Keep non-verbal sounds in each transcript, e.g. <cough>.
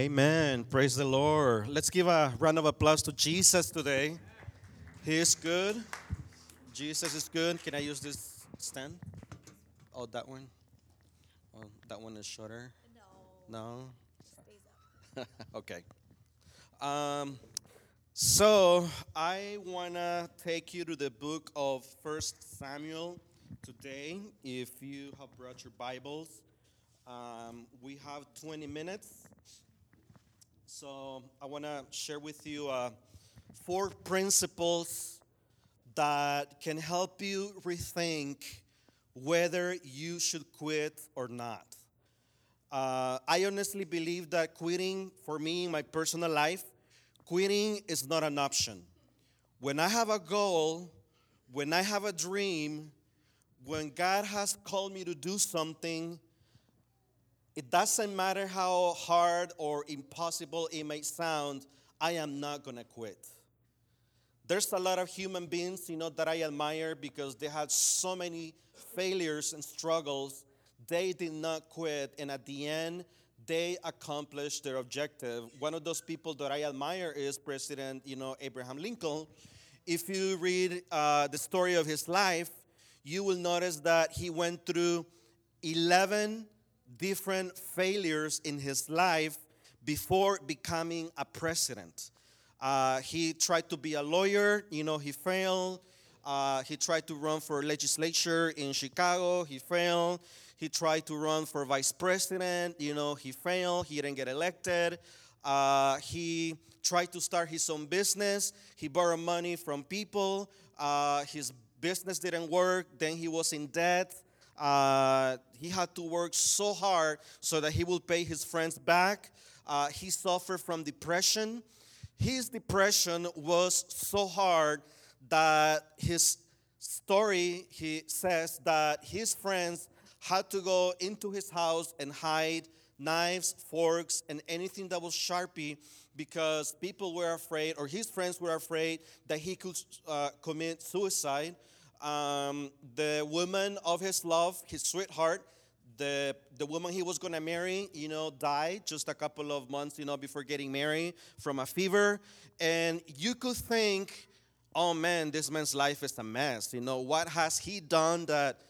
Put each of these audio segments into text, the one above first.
Amen. Praise the Lord. Let's give a round of applause to Jesus today. He is good. Jesus is good. Can I use this stand? Oh, that one? Oh, that one is shorter? No. No? <laughs> okay. Um, so I want to take you to the book of First Samuel today. If you have brought your Bibles, um, we have 20 minutes so I want to share with you uh, four principles that can help you rethink whether you should quit or not. Uh, I honestly believe that quitting, for me in my personal life, quitting is not an option. When I have a goal, when I have a dream, when God has called me to do something, it doesn't matter how hard or impossible it may sound, I am not gonna quit. There's a lot of human beings, you know, that I admire because they had so many failures and struggles. They did not quit, and at the end, they accomplished their objective. One of those people that I admire is President, you know, Abraham Lincoln. If you read uh, the story of his life, you will notice that he went through 11 different failures in his life before becoming a president. Uh, he tried to be a lawyer, you know, he failed. Uh, he tried to run for legislature in Chicago, he failed. He tried to run for vice president, you know, he failed. He didn't get elected. Uh, he tried to start his own business. He borrowed money from people. Uh, his business didn't work. Then he was in debt. Uh, he had to work so hard so that he will pay his friends back. Uh, he suffered from depression. His depression was so hard that his story, he says that his friends had to go into his house and hide knives, forks, and anything that was sharpie because people were afraid, or his friends were afraid, that he could uh, commit suicide um, the woman of his love, his sweetheart, the, the woman he was going to marry, you know, died just a couple of months, you know, before getting married from a fever. And you could think, oh man, this man's life is a mess. You know, what has he done that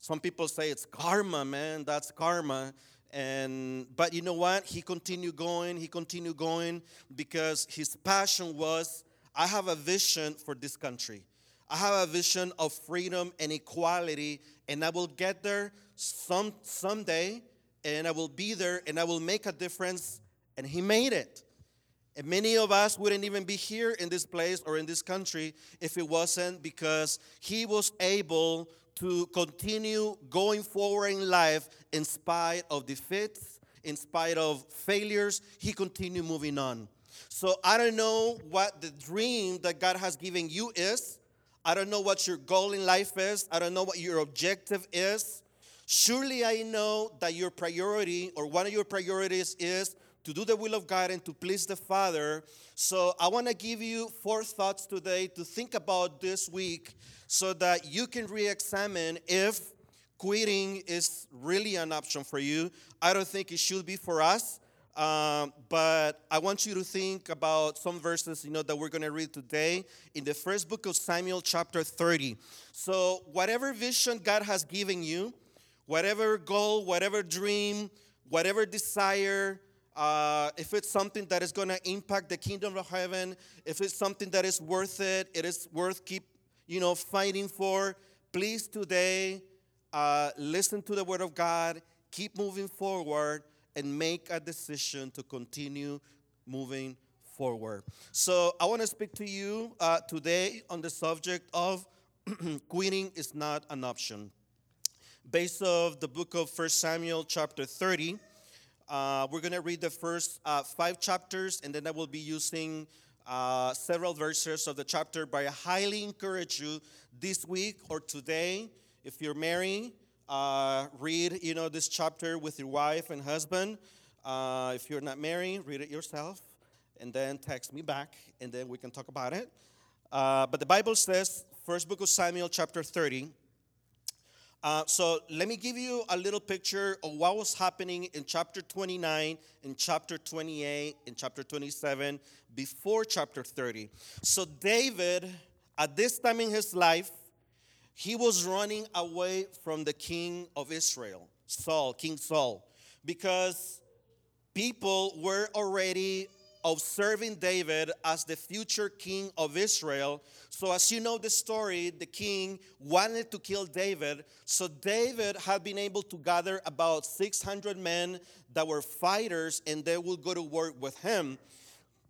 some people say it's karma, man, that's karma. And but you know what? He continued going, he continued going because his passion was I have a vision for this country. I have a vision of freedom and equality, and I will get there some someday, and I will be there, and I will make a difference. And he made it. And many of us wouldn't even be here in this place or in this country if it wasn't because he was able to continue going forward in life in spite of defeats, in spite of failures. He continued moving on. So I don't know what the dream that God has given you is. I don't know what your goal in life is. I don't know what your objective is. Surely I know that your priority or one of your priorities is to do the will of God and to please the Father. So I want to give you four thoughts today to think about this week so that you can re examine if quitting is really an option for you. I don't think it should be for us. Um, but I want you to think about some verses, you know, that we're going to read today in the first book of Samuel, chapter 30. So, whatever vision God has given you, whatever goal, whatever dream, whatever desire, uh, if it's something that is going to impact the kingdom of heaven, if it's something that is worth it, it is worth keep, you know, fighting for. Please today, uh, listen to the word of God, keep moving forward and make a decision to continue moving forward. So, I want to speak to you uh, today on the subject of <clears throat> quitting is not an option. Based of the book of First Samuel, chapter 30, uh, we're going to read the first uh, five chapters, and then I will be using uh, several verses of the chapter. But I highly encourage you this week or today, if you're married, uh, read, you know, this chapter with your wife and husband. Uh, if you're not married, read it yourself, and then text me back, and then we can talk about it. Uh, but the Bible says, first book of Samuel, chapter 30. Uh, so let me give you a little picture of what was happening in chapter 29, in chapter 28, in chapter 27, before chapter 30. So David, at this time in his life, he was running away from the king of Israel, Saul, King Saul, because people were already observing David as the future king of Israel. So, as you know the story, the king wanted to kill David. So, David had been able to gather about 600 men that were fighters and they would go to work with him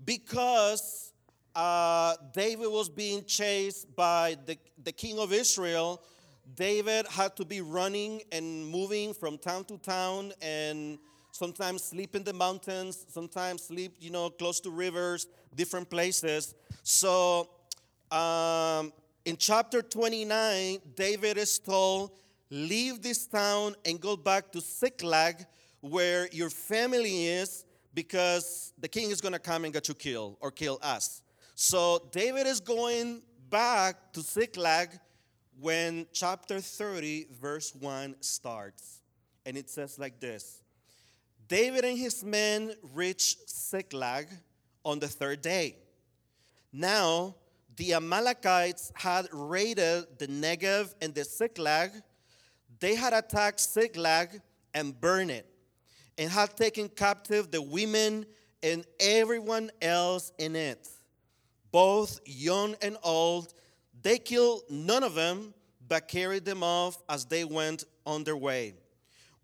because uh, David was being chased by the, the king of Israel. David had to be running and moving from town to town and sometimes sleep in the mountains, sometimes sleep, you know, close to rivers, different places. So um, in chapter 29, David is told, leave this town and go back to Ziklag, where your family is, because the king is going to come and get you killed or kill us. So David is going back to Ziklag when chapter 30, verse 1 starts. And it says like this David and his men reached Ziklag on the third day. Now, the Amalekites had raided the Negev and the Ziklag. They had attacked Ziklag and burned it, and had taken captive the women and everyone else in it, both young and old. They killed none of them, but carried them off as they went on their way.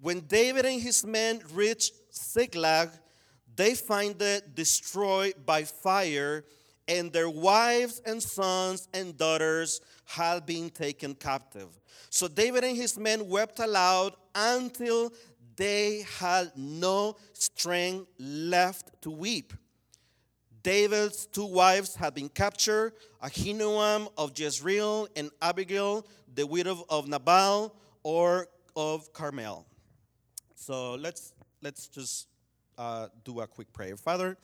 When David and his men reached Ziklag, they find it destroyed by fire, and their wives and sons and daughters had been taken captive. So David and his men wept aloud until they had no strength left to weep. David's two wives had been captured Ahinoam of Jezreel and Abigail, the widow of Nabal or of Carmel. So let's let's just uh, do a quick prayer. Father,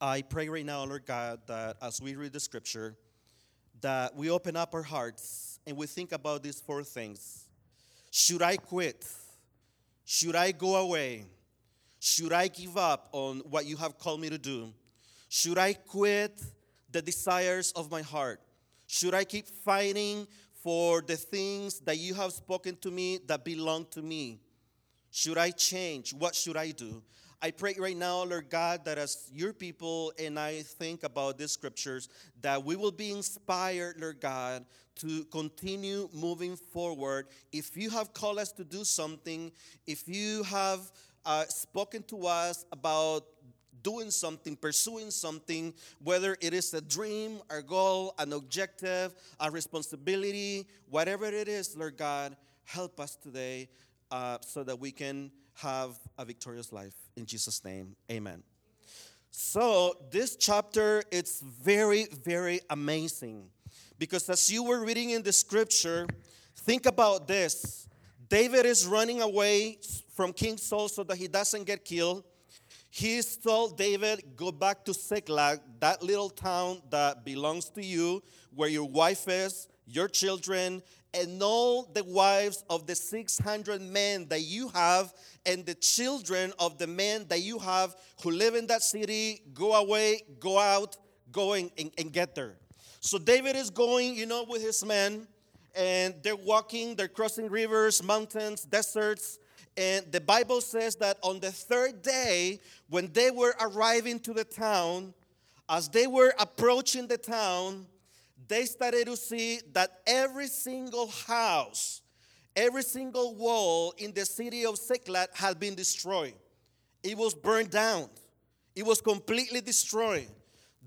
I pray right now, Lord God, that as we read the scripture, that we open up our hearts and we think about these four things. Should I quit? Should I go away? Should I give up on what you have called me to do? Should I quit the desires of my heart? Should I keep fighting for the things that you have spoken to me that belong to me? Should I change? What should I do? I pray right now, Lord God, that as your people and I think about these scriptures, that we will be inspired, Lord God, to continue moving forward. If you have called us to do something, if you have uh, spoken to us about doing something, pursuing something, whether it is a dream, a goal, an objective, a responsibility, whatever it is, Lord God, help us today uh, so that we can have a victorious life. In Jesus' name, amen. So, this chapter, it's very, very amazing because as you were reading in the scripture, think about this. David is running away from King Saul so that he doesn't get killed. He's told David, go back to Ziklag, that little town that belongs to you, where your wife is, your children, and all the wives of the 600 men that you have, and the children of the men that you have who live in that city, go away, go out, go and, and, and get there. So David is going, you know, with his men, and they're walking, they're crossing rivers, mountains, deserts. And the Bible says that on the third day, when they were arriving to the town, as they were approaching the town, they started to see that every single house, every single wall in the city of Ziklag had been destroyed. It was burned down, it was completely destroyed.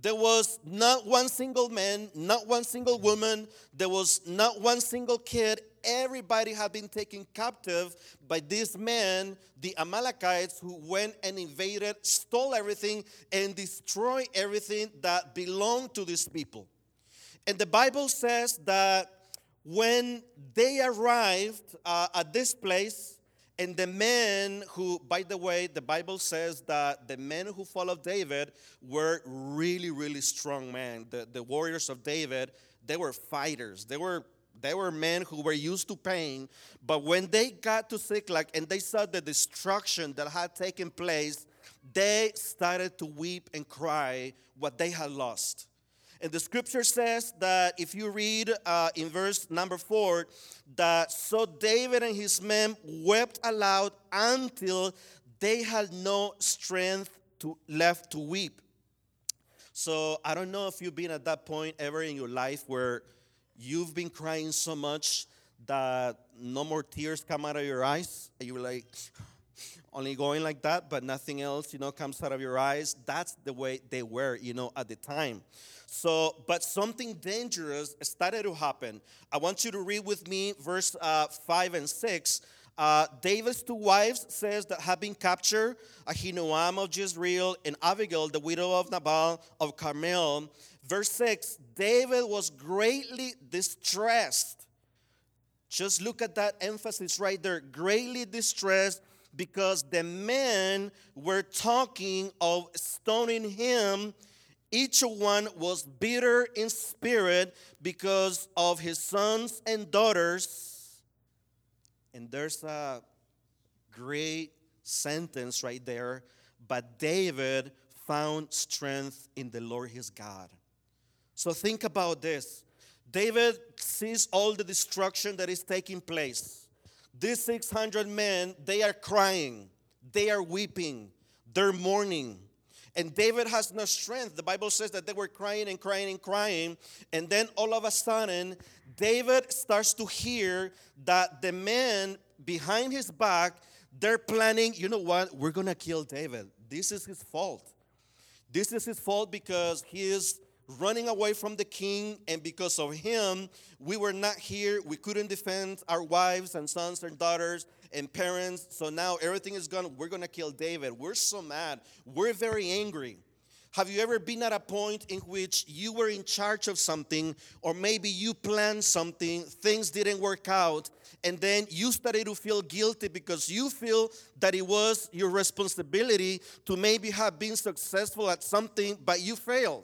There was not one single man, not one single woman, there was not one single kid. Everybody had been taken captive by these men, the Amalekites, who went and invaded, stole everything, and destroyed everything that belonged to these people. And the Bible says that when they arrived uh, at this place, and the men who, by the way, the Bible says that the men who followed David were really, really strong men. The, the warriors of David, they were fighters. They were They were men who were used to pain. But when they got to Ziklag and they saw the destruction that had taken place, they started to weep and cry what they had lost. And the scripture says that if you read uh, in verse number four, that so David and his men wept aloud until they had no strength to, left to weep. So I don't know if you've been at that point ever in your life where you've been crying so much that no more tears come out of your eyes. You're like, <sighs> only going like that, but nothing else, you know, comes out of your eyes. That's the way they were, you know, at the time. So, but something dangerous started to happen. I want you to read with me verse uh, 5 and 6. Uh, David's two wives says that have been captured, Ahinoam of Jezreel and Abigail, the widow of Nabal of Carmel. Verse 6, David was greatly distressed. Just look at that emphasis right there. Greatly distressed because the men were talking of stoning him. Each one was bitter in spirit because of his sons and daughters and there's a great sentence right there. But David found strength in the Lord his God. So think about this. David sees all the destruction that is taking place. These 600 men, they are crying, they are weeping, they're mourning. And David has no strength. The Bible says that they were crying and crying and crying. And then all of a sudden, David starts to hear that the men behind his back, they're planning, you know what? We're going to kill David. This is his fault. This is his fault because he is running away from the king, and because of him, we were not here. We couldn't defend our wives and sons and daughters and parents. So now everything is gone. We're going to kill David. We're so mad. We're very angry. Have you ever been at a point in which you were in charge of something, or maybe you planned something, things didn't work out, and then you started to feel guilty because you feel that it was your responsibility to maybe have been successful at something, but you failed?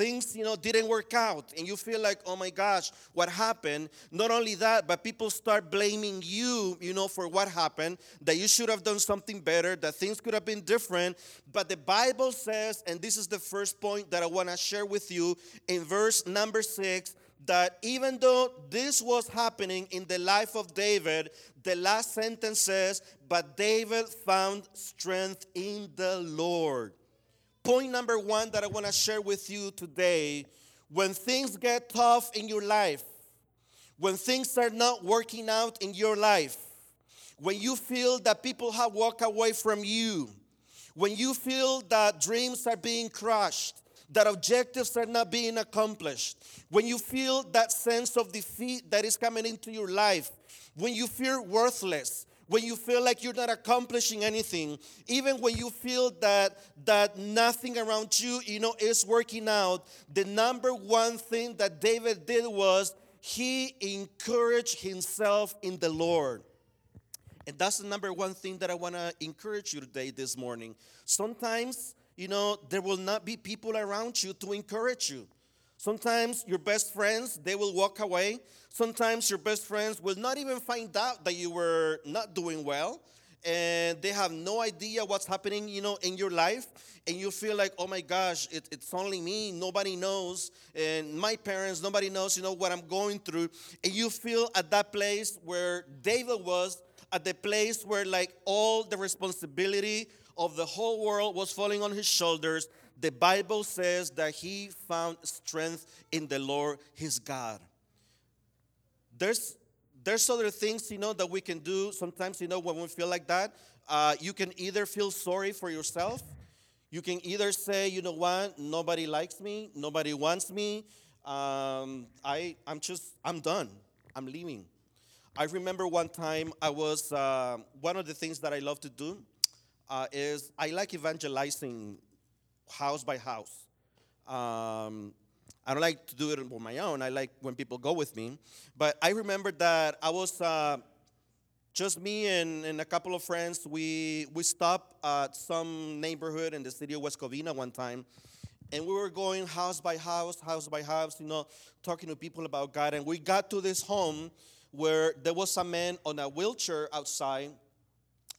Things you know didn't work out. And you feel like oh my gosh what happened? Not only that but people start blaming you you know for what happened that you should have done something better that things could have been different. But the bible says and this is the first point that i want to share with you in verse number 6 that even though this was happening in the life of David, the last sentence says, But David found strength in the Lord. Point number one that I want to share with you today when things get tough in your life, when things are not working out in your life, when you feel that people have walked away from you, when you feel that dreams are being crushed, that objectives are not being accomplished, when you feel that sense of defeat that is coming into your life, when you feel worthless, when you feel like you're not accomplishing anything, even when you feel that that nothing around you, you know, is working out, the number one thing that David did was he encouraged himself in the Lord. And that's the number one thing that I want to encourage you today this morning. Sometimes, you know, there will not be people around you to encourage you. Sometimes your best friends, they will walk away. Sometimes your best friends will not even find out that you were not doing well and they have no idea what's happening, you know, in your life, and you feel like, oh my gosh, it, it's only me, nobody knows, and my parents, nobody knows, you know, what I'm going through, and you feel at that place where David was, at the place where like all the responsibility of the whole world was falling on his shoulders, the Bible says that he found strength in the Lord his God. There's there's other things you know that we can do sometimes you know when we feel like that. Uh, you can either feel sorry for yourself. You can either say you know what? Nobody likes me. Nobody wants me. Um, I, i'm just i'm done. I'm leaving. I remember one time i was uh, one of the things that i love to do uh, is i like evangelizing house by house. Um, I don't like to do it on my own. I like when people go with me. But I remember that I was uh, just me and, and, a couple of friends. We we stopped at some neighborhood in the city of West Covina one time, and we were going house by house, house by house, you know, talking to people about God. And we got to this home where there was a man on a wheelchair outside.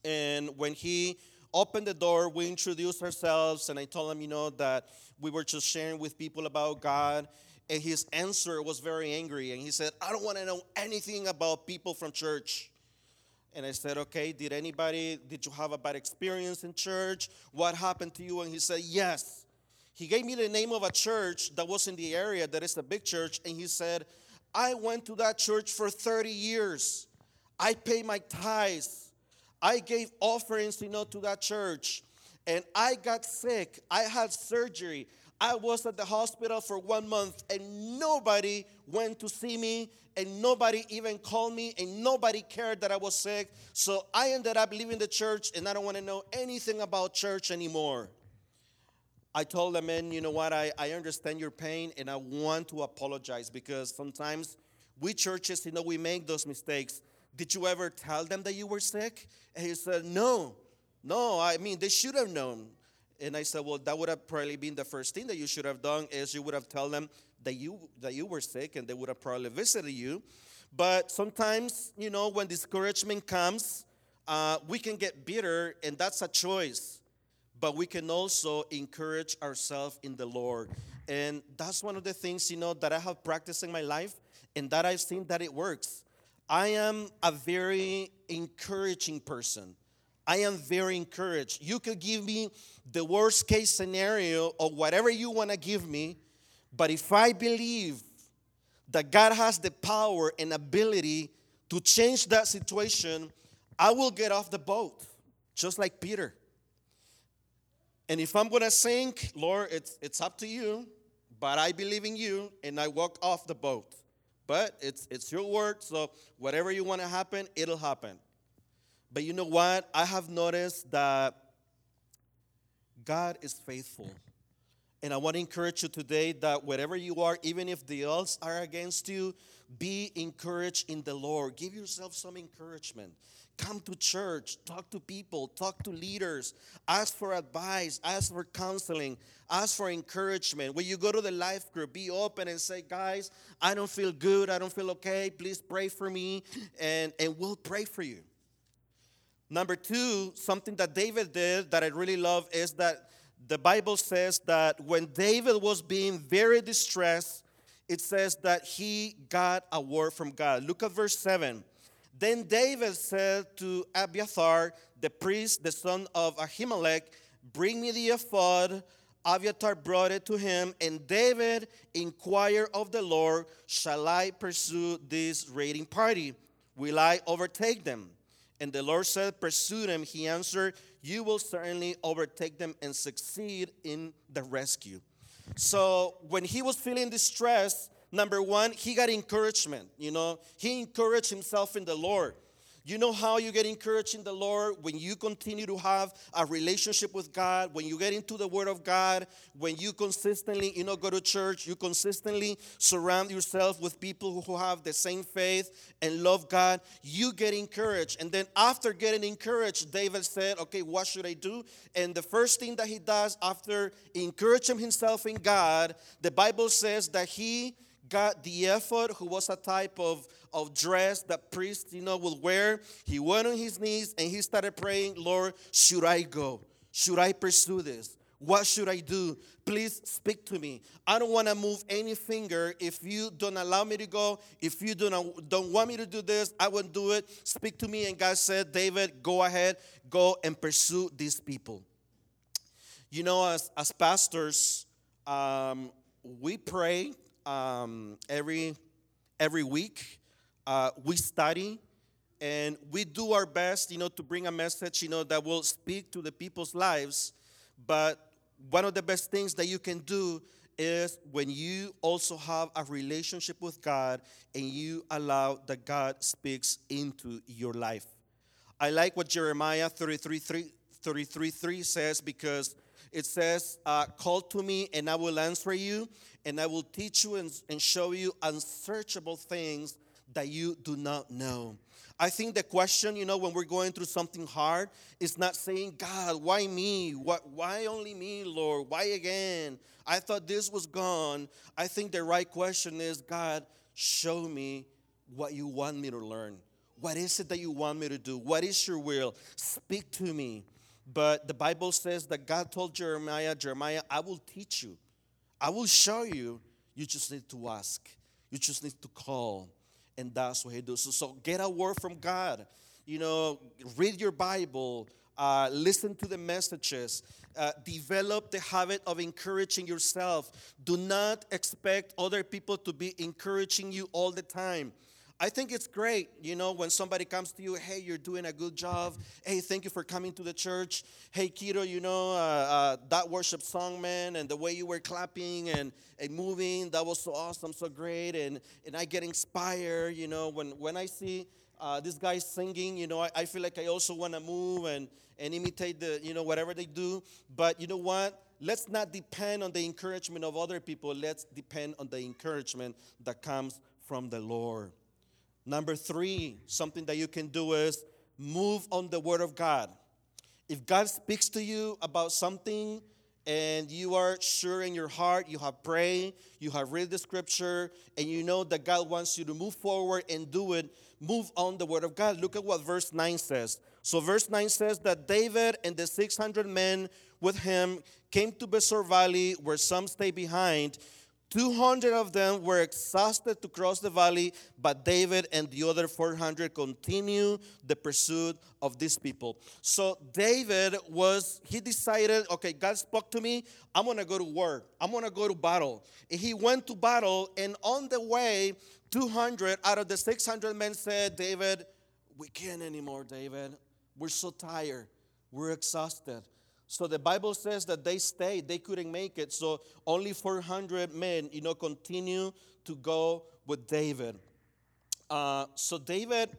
And when he opened the door, we introduced ourselves, and I told him, you know, that we were just sharing with people about God. And his answer was very angry. And he said, I don't want to know anything about people from church. And I said, okay, did anybody, did you have a bad experience in church? What happened to you? And he said, yes. He gave me the name of a church that was in the area that is a big church. And he said, I went to that church for 30 years. I paid my tithes. I gave offerings, you know, to that church. And I got sick. I had surgery. I was at the hospital for one month and nobody went to see me and nobody even called me and nobody cared that I was sick. So I ended up leaving the church and I don't want to know anything about church anymore. I told the man, you know what, I, I understand your pain and I want to apologize because sometimes we churches, you know, we make those mistakes. Did you ever tell them that you were sick? And he said, No, no, I mean, they should have known. And I said, Well, that would have probably been the first thing that you should have done is you would have told them that you that you were sick and they would have probably visited you. But sometimes, you know, when discouragement comes, uh, we can get bitter, and that's a choice but we can also encourage ourselves in the Lord. And that's one of the things, you know, that I have practiced in my life and that I've seen that it works. I am a very encouraging person. I am very encouraged. You could give me the worst case scenario or whatever you want to give me, but if I believe that God has the power and ability to change that situation, I will get off the boat, just like Peter. And if I'm going to sink, Lord, it's, it's up to you, but I believe in you, and I walk off the boat. But it's, it's your word, so whatever you want to happen, it'll happen. But you know what? I have noticed that God is faithful. And I want to encourage you today that wherever you are, even if the odds are against you, be encouraged in the Lord. Give yourself some encouragement. Come to church, talk to people, talk to leaders, ask for advice, ask for counseling, ask for encouragement. When you go to the life group, be open and say, guys, I don't feel good, I don't feel okay, please pray for me, and, and we'll pray for you. Number two, something that David did that I really love is that the Bible says that when David was being very distressed, it says that he got a word from God. Look at verse 7. Then David said to Abiathar, the priest, the son of Ahimelech, Bring me the ephod. Abiathar brought it to him, and David inquired of the Lord, Shall I pursue this raiding party? Will I overtake them? And the Lord said, Pursue them. He answered, You will certainly overtake them and succeed in the rescue. So when he was feeling distressed, Number one, he got encouragement. You know, he encouraged himself in the Lord. You know how you get encouraged in the Lord when you continue to have a relationship with God, when you get into the Word of God, when you consistently, you know, go to church, you consistently surround yourself with people who have the same faith and love God, you get encouraged. And then after getting encouraged, David said, Okay, what should I do? And the first thing that he does after encouraging himself in God, the Bible says that he got the ephod, who was a type of, of dress that priests, you know, would wear. He went on his knees and he started praying, Lord, should I go? Should I pursue this? What should I do? Please speak to me. I don't want to move any finger. If you don't allow me to go, if you don't, don't want me to do this, I won't do it. Speak to me. And God said, David, go ahead, go and pursue these people. You know, as, as pastors, um, we pray um, every every week. Uh, we study and we do our best, you know, to bring a message, you know, that will speak to the people's lives. But one of the best things that you can do is when you also have a relationship with God and you allow that God speaks into your life. I like what Jeremiah 33 3, 33, 3 says because it says, uh, Call to me and I will answer you, and I will teach you and, and show you unsearchable things that you do not know. I think the question, you know, when we're going through something hard, is not saying, God, why me? What, why only me, Lord? Why again? I thought this was gone. I think the right question is, God, show me what you want me to learn. What is it that you want me to do? What is your will? Speak to me. But the Bible says that God told Jeremiah, Jeremiah, I will teach you. I will show you. You just need to ask. You just need to call. And that's what he does. So, so get a word from God. You know, read your Bible, uh, listen to the messages, uh, develop the habit of encouraging yourself. Do not expect other people to be encouraging you all the time. I think it's great, you know, when somebody comes to you, hey, you're doing a good job. Hey, thank you for coming to the church. Hey, Kiro, you know, uh, uh, that worship song, man, and the way you were clapping and, and moving, that was so awesome, so great. And, and I get inspired, you know, when, when I see uh, this guy singing, you know, I, I feel like I also want to move and, and imitate the, you know, whatever they do. But you know what? Let's not depend on the encouragement of other people. Let's depend on the encouragement that comes from the Lord. Number three, something that you can do is move on the Word of God. If God speaks to you about something and you are sure in your heart, you have prayed, you have read the scripture, and you know that God wants you to move forward and do it, move on the Word of God. Look at what verse 9 says. So, verse 9 says that David and the 600 men with him came to Besor Valley, where some stayed behind 200 of them were exhausted to cross the valley, but David and the other 400 continue the pursuit of these people. So David was, he decided, okay, God spoke to me, I'm gonna go to war, I'm gonna go to battle. And he went to battle, and on the way, 200 out of the 600 men said, David, we can't anymore, David. We're so tired, we're exhausted. So the Bible says that they stayed, they couldn't make it. So only 400 men, you know, continue to go with David. Uh, so David,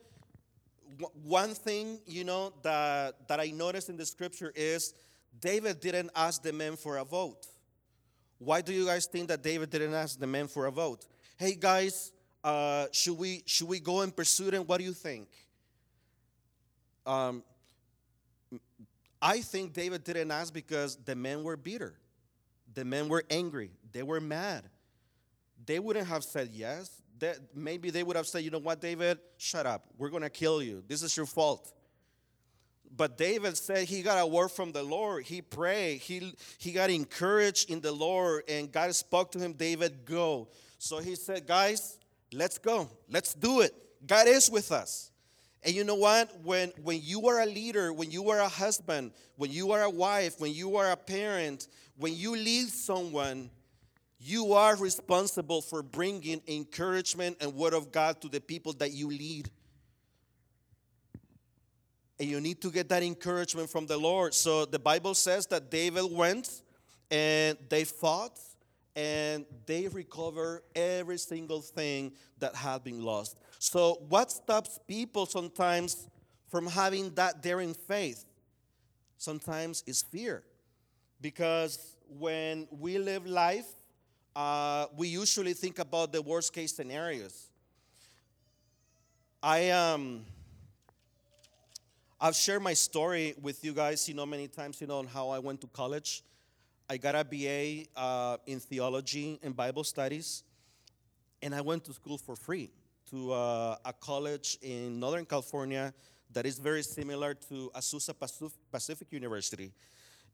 one thing, you know, that, that I noticed in the scripture is David didn't ask the men for a vote. Why do you guys think that David didn't ask the men for a vote? Hey guys, uh, should we should we go and pursue them? What do you think? Um, I think David didn't ask because the men were bitter. The men were angry. They were mad. They wouldn't have said yes. That maybe they would have said, you know what, David, shut up. We're going to kill you. This is your fault. But David said he got a word from the Lord. He prayed. He, he got encouraged in the Lord, and God spoke to him, David, go. So he said, guys, let's go. Let's do it. God is with us. And you know what? When, when you are a leader, when you are a husband, when you are a wife, when you are a parent, when you lead someone, you are responsible for bringing encouragement and word of God to the people that you lead. And you need to get that encouragement from the Lord. So the Bible says that David went and they fought and they recover every single thing that had been lost. So, what stops people sometimes from having that daring faith? Sometimes is fear. Because when we live life, uh, we usually think about the worst case scenarios. I um, I've shared my story with you guys, you know, many times, you know, on how I went to college. I got a BA uh, in theology and Bible studies, and I went to school for free to uh, a college in Northern California that is very similar to Azusa Pacific University.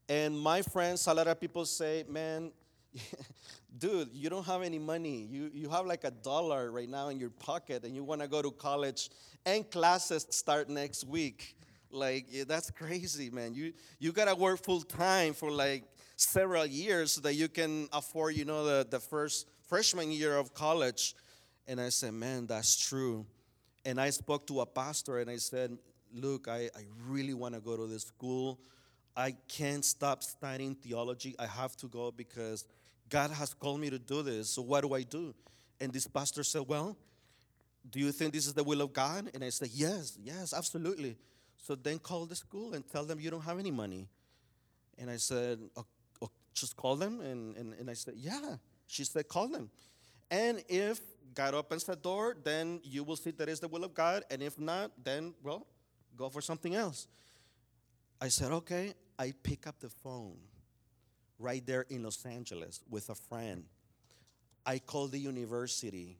And my friends, a lot of people say, man, <laughs> dude, you don't have any money. You, you have like a dollar right now in your pocket and you want to go to college and classes start next week. Like, yeah, that's crazy, man. You, you got to work full time for like several years so that you can afford, you know, the, the first freshman year of college. And I said, Man, that's true. And I spoke to a pastor and I said, Look, I, I really want to go to this school. I can't stop studying theology. I have to go because God has called me to do this. So what do I do? And this pastor said, Well, do you think this is the will of God? And I said, Yes, yes, absolutely. So then call the school and tell them you don't have any money. And I said, Just call them. And, and, and I said, Yeah. She said, Call them. And if God opens the door, then you will see that is the will of God. And if not, then, well, go for something else. I said, okay. I pick up the phone right there in Los Angeles with a friend. I call the university.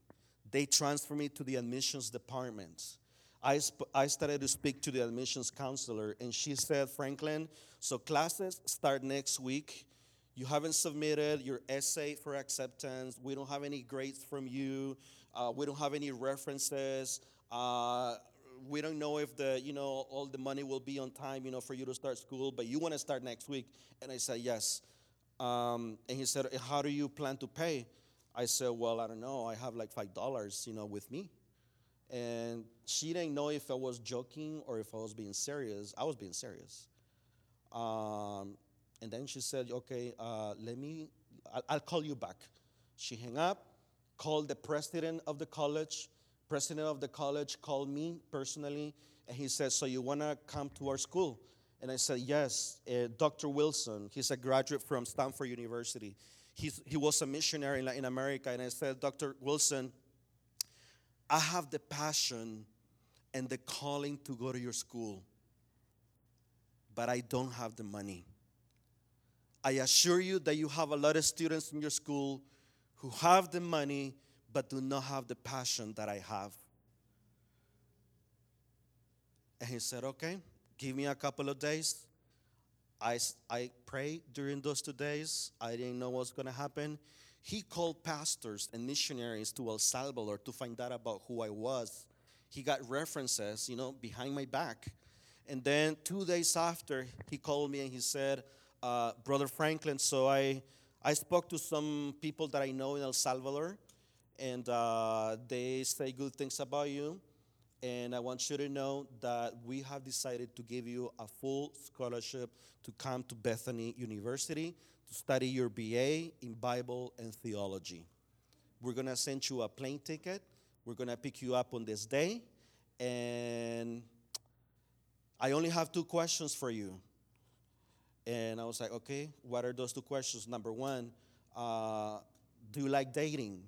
They transfer me to the admissions department. I, sp- I started to speak to the admissions counselor, and she said, Franklin, so classes start next week. You haven't submitted your essay for acceptance. We don't have any grades from you. Uh, we don't have any references. Uh, we don't know if the you know all the money will be on time you know for you to start school but you want to start next week. And i said yes. Um, and he said how do you plan to pay? I said well i don't know. I have like five dollars you know with me. And she didn't know if i was joking or if i was being serious. I was being serious. Um, and then she said okay uh, let me I'll, I'll call you back she hung up called the president of the college president of the college called me personally and he said, So you want to come to our school? And I said, Yes. Uh, Dr. Wilson, he's a graduate from Stanford University. He's, he was a missionary in Latin America. And I said, Dr. Wilson, I have the passion and the calling to go to your school, but I don't have the money. I assure you that you have a lot of students in your school who have the money but do not have the passion that I have. And he said, Okay, give me a couple of days. I, I prayed during those two days. I didn't know what was going to happen. He called pastors and missionaries to El Salvador to find out about who I was. He got references, you know, behind my back. And then two days after, he called me and he said, uh, Brother Franklin, so I, I spoke to some people that I know in El Salvador and uh, they say good things about you. And I want you to know that we have decided to give you a full scholarship to come to Bethany University to study your BA in Bible and theology. We're going to send you a plane ticket. We're going to pick you up on this day. And I only have two questions for you. And I was like, okay, what are those two questions? Number one, uh, do you like dating?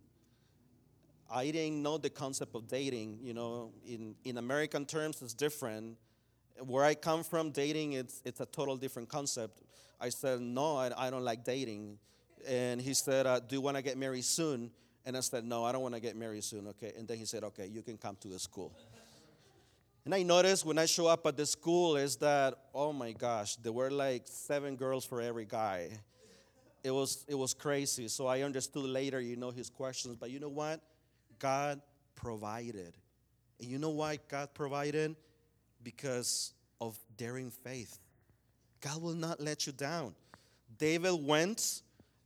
I didn't know the concept of dating. You know, in, in American terms, it's different. Where I come from, dating, it's, it's a total different concept. I said, no, I, I don't like dating. And he said, uh, do you want to get married soon? And I said, no, I don't want to get married soon, okay? And then he said, okay, you can come to the school. And I noticed when I show up at the school is that, oh my gosh, there were like seven girls for every guy. It was, it was crazy. So I understood later, you know, his questions. But you know what? God provided. And you know why God provided? Because of daring faith. God will not let you down. David went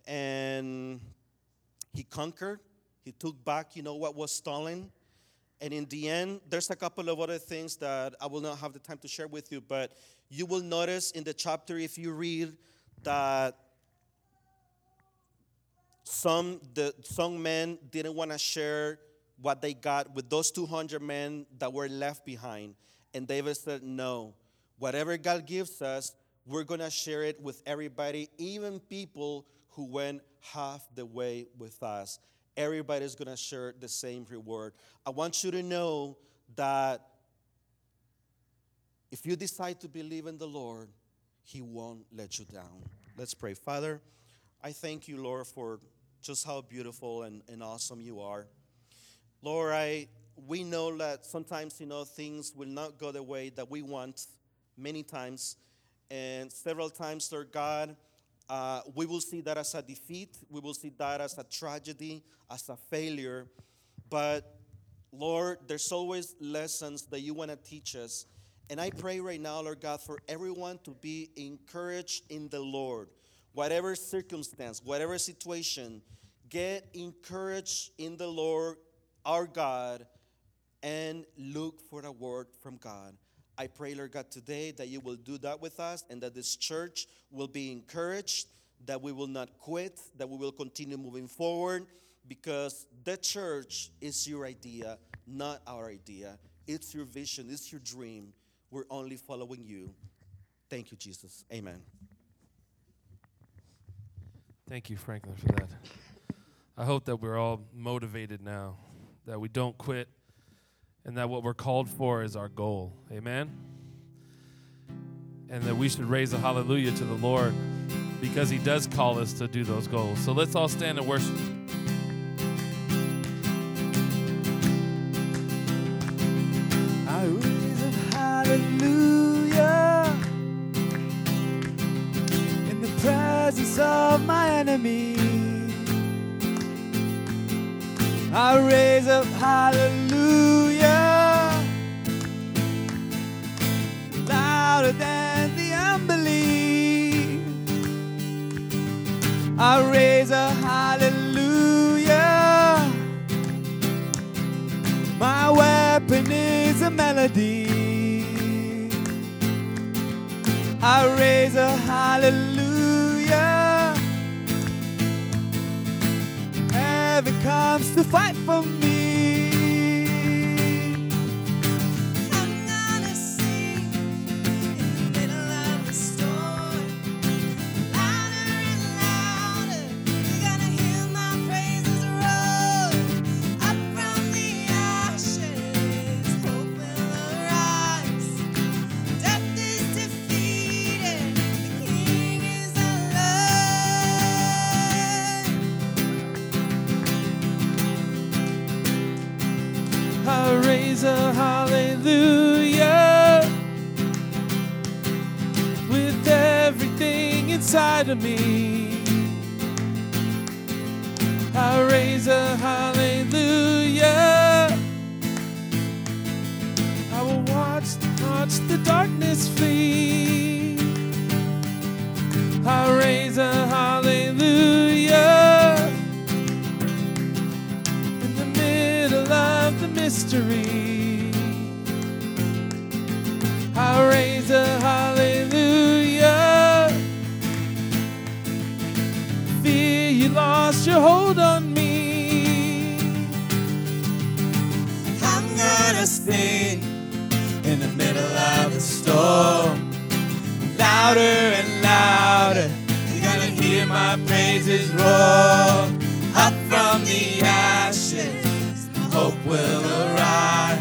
and he conquered. He took back, you know, what was stolen. And in the end, there's a couple of other things that I will not have the time to share with you, but you will notice in the chapter, if you read, that some the some men didn't want to share what they got with those 200 men that were left behind. And David said, No, whatever God gives us, we're going to share it with everybody, even people who went half the way with us. Everybody's going to share the same reward. I want you to know that if you decide to believe in the Lord, He won't let you down. Let's pray. Father, I thank you, Lord, for just how beautiful and, and awesome you are. Lord, I, we know that sometimes, you know, things will not go the way that we want many times. And several times, Lord God, uh, we will see that as a defeat. We will see that as a tragedy, as a failure. But Lord, there's always lessons that you want to teach us. And I pray right now, Lord God, for everyone to be encouraged in the Lord. Whatever circumstance, whatever situation, get encouraged in the Lord our God and look for a word from God. I pray, Lord God, today that you will do that with us and that this church will be encouraged, that we will not quit, that we will continue moving forward because the church is your idea, not our idea. It's your vision, it's your dream. We're only following you. Thank you, Jesus. Amen. Thank you, Franklin, for that. I hope that we're all motivated now, that we don't quit, and that what we're called for is our goal. Amen? And that we should raise a hallelujah to the Lord because He does call us to do those goals. So let's all stand and worship. Inside praises roar. Up from the ashes, hope will arise.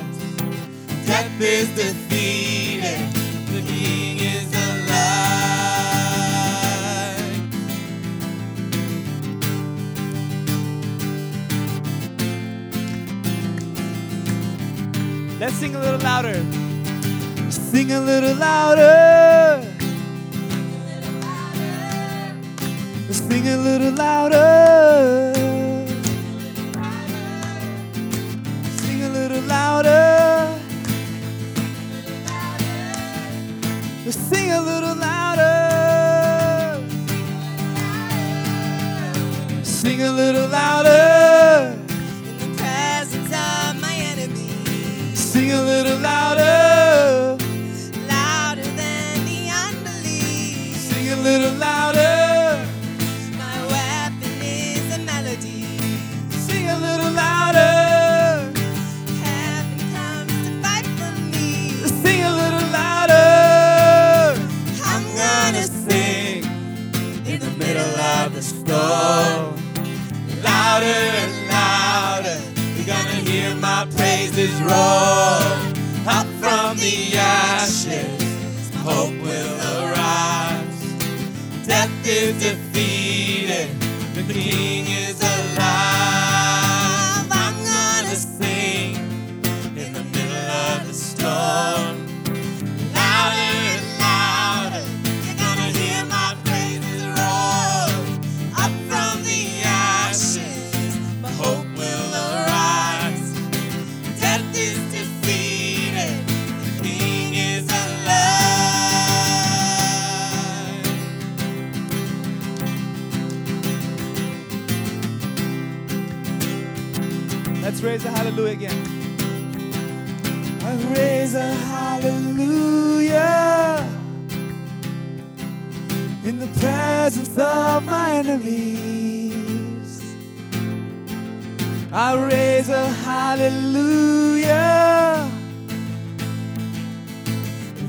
Death is defeated, the King is alive. Let's sing a little louder. Sing a little louder. Sing a little louder. Sing a little louder. Sing a little louder. Sing a little louder. in the presence of my enemies. Sing a little louder. Louder than the unbelief. Sing a little louder. I raise a hallelujah in the presence of my enemies. I raise a hallelujah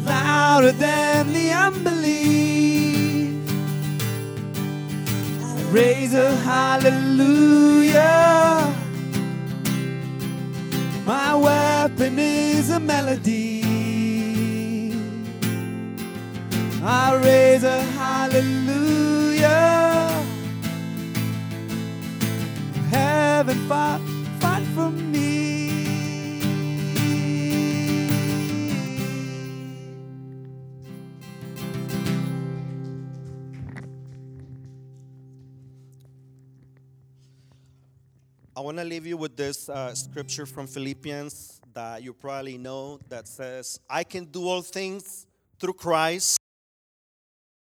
louder than the unbelief. I raise a hallelujah. My weapon is a melody. I raise a hallelujah. Heaven fight, want to leave you with this uh, scripture from Philippians that you probably know that says, I can do all things through Christ